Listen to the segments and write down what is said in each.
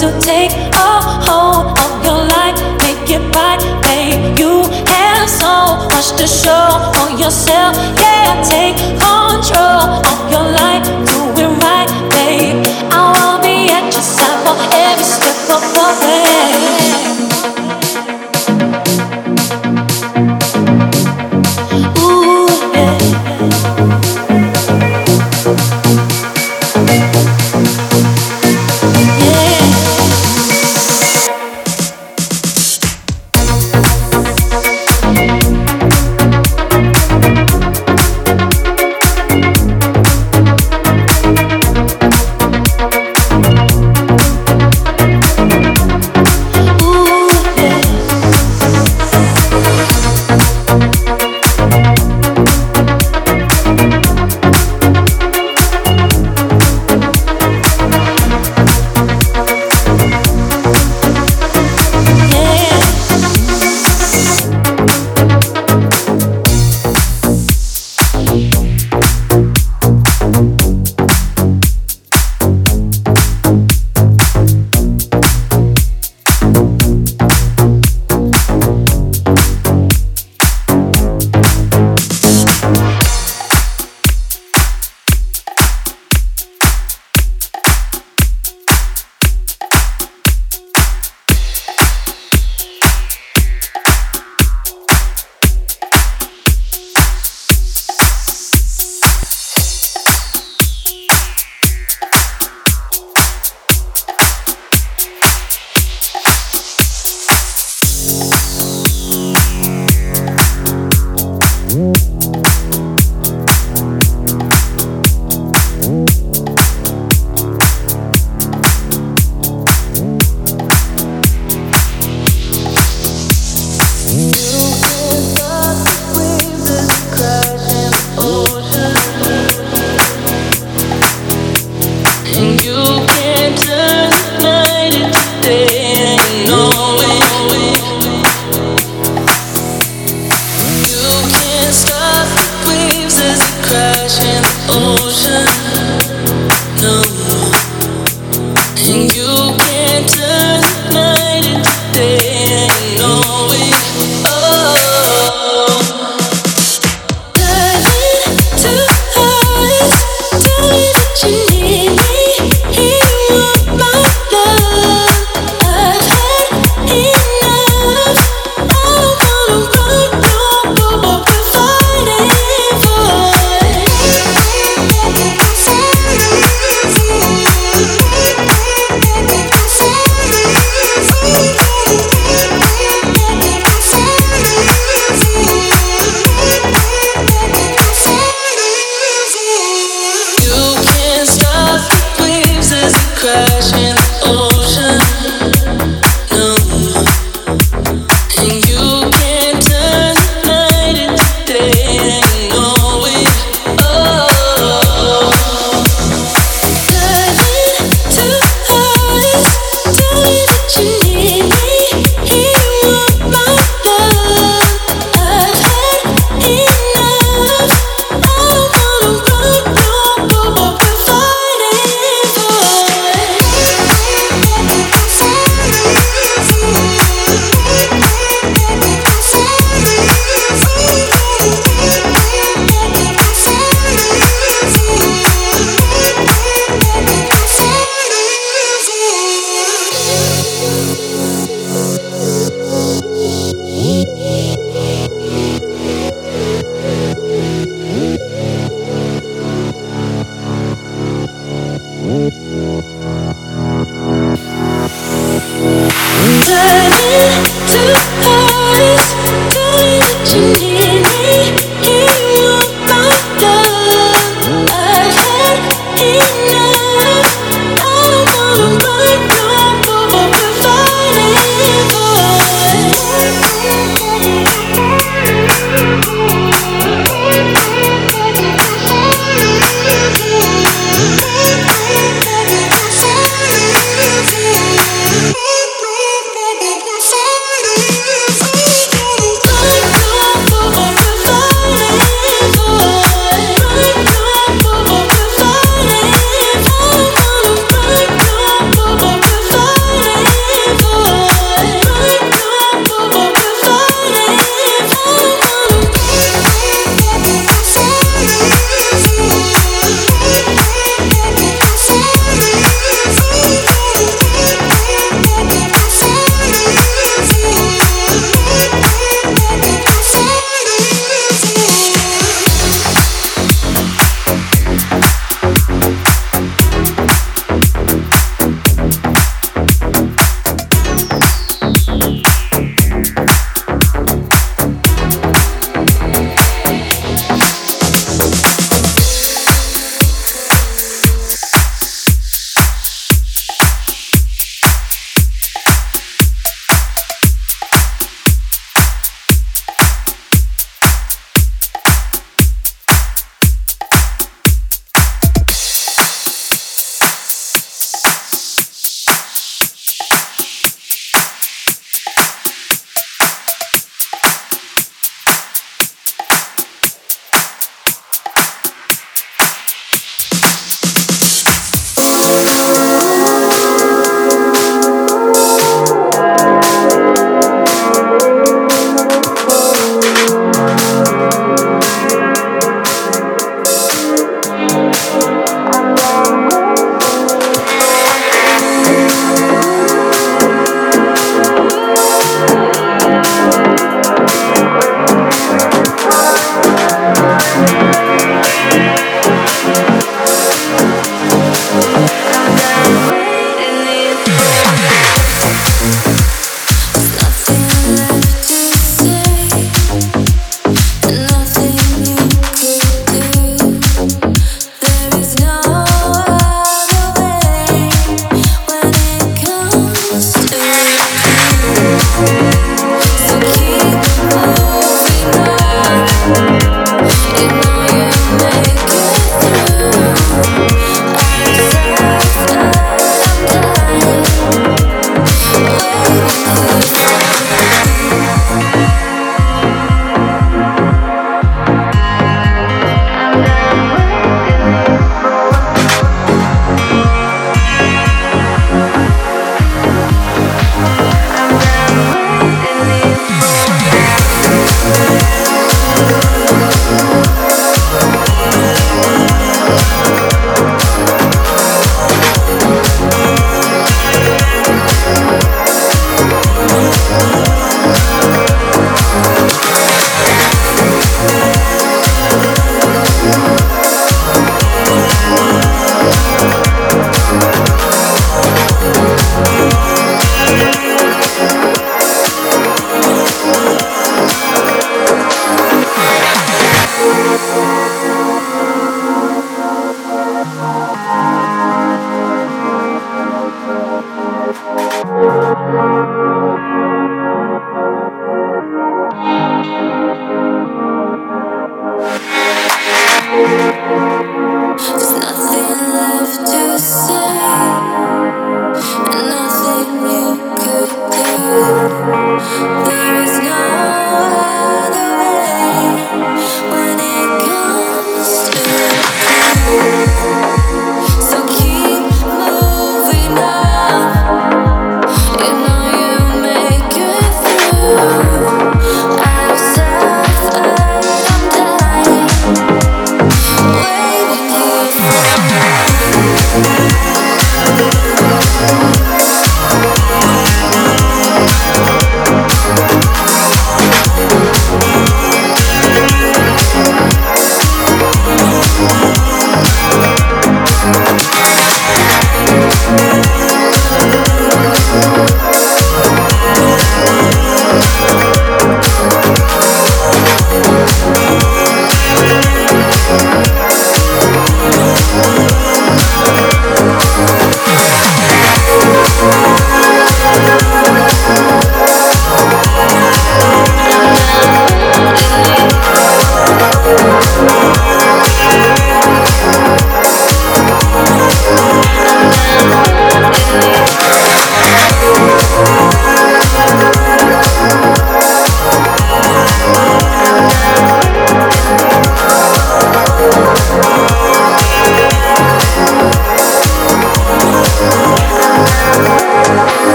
to take a hold of your life, make it right, babe. You have so much to show for yourself. Yeah, take control of your life, do it right, babe. I will be at your side for every step of the way.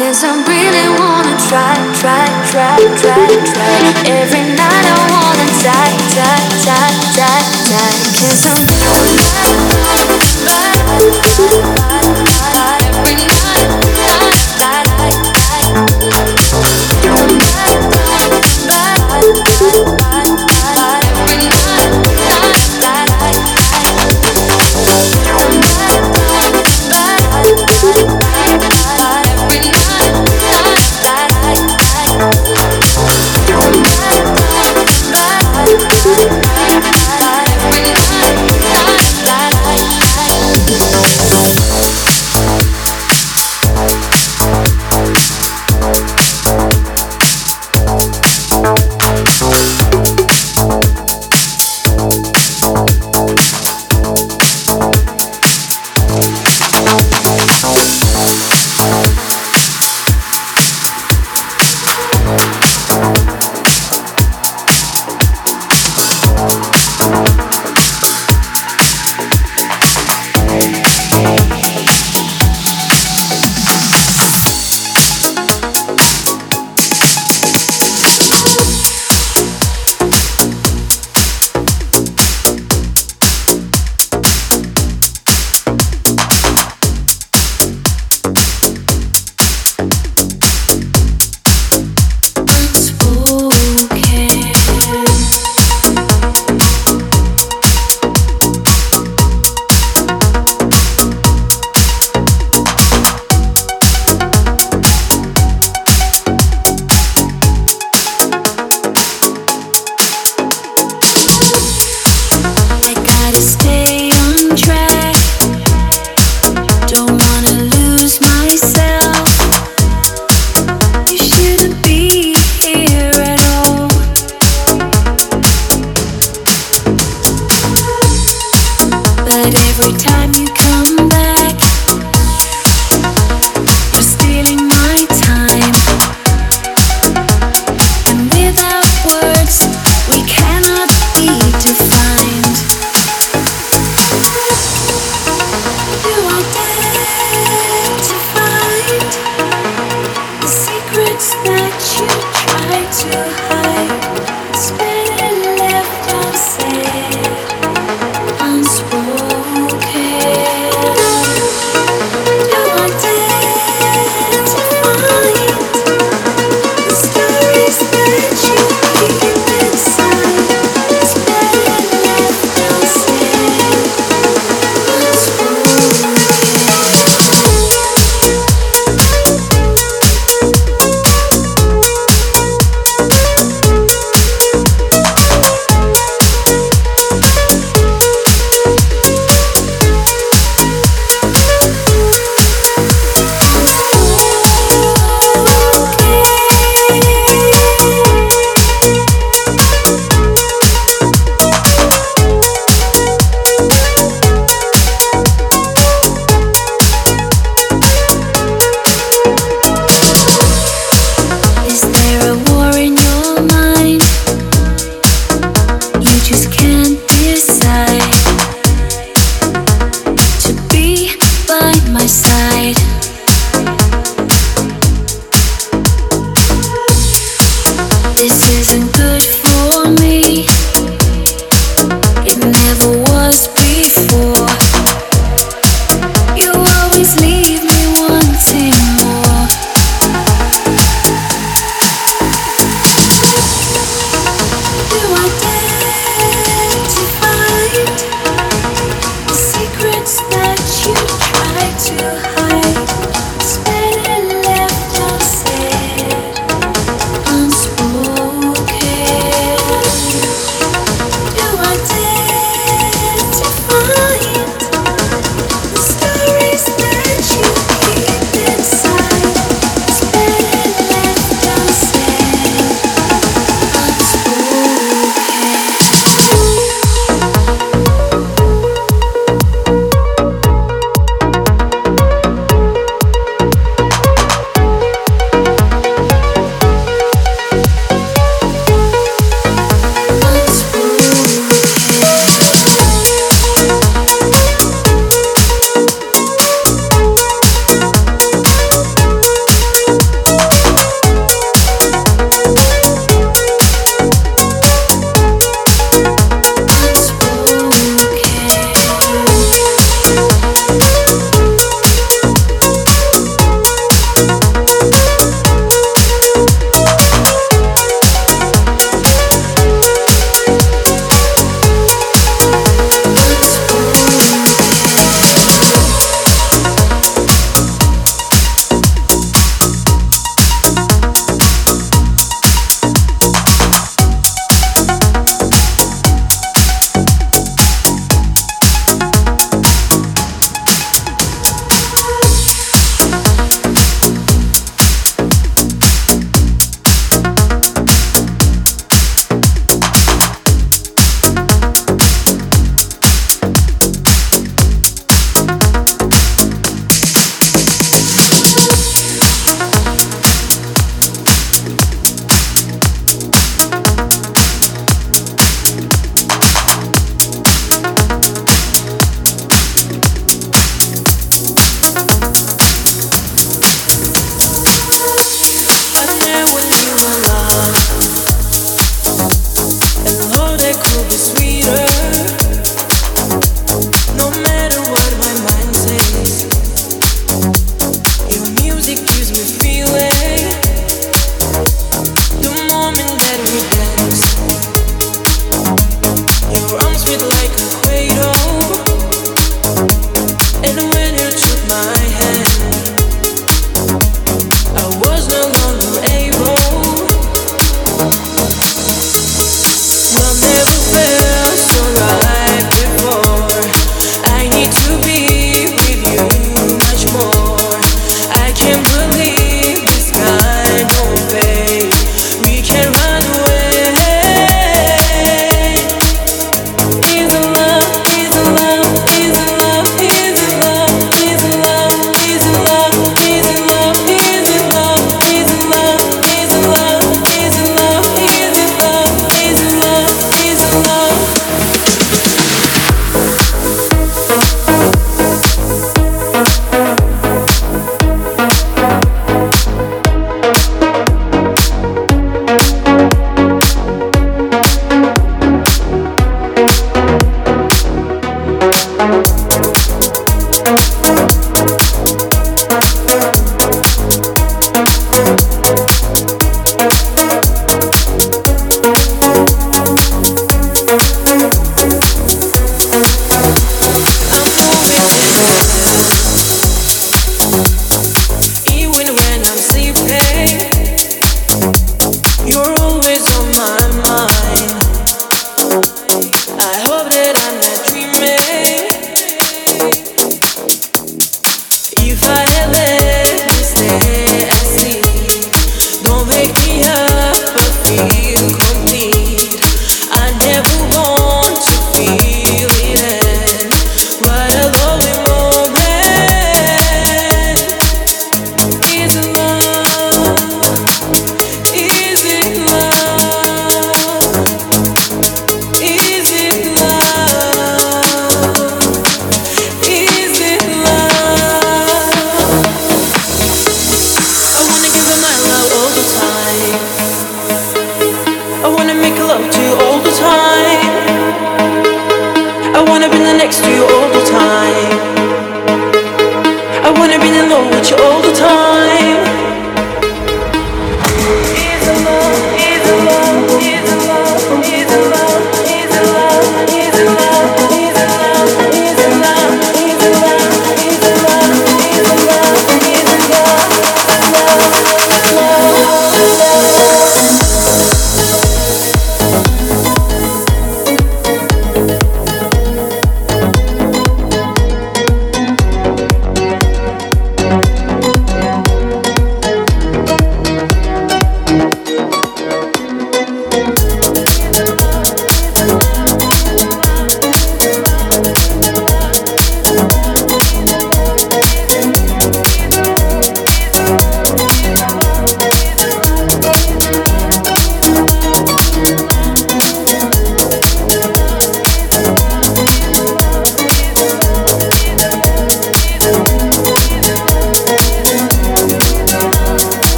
Die.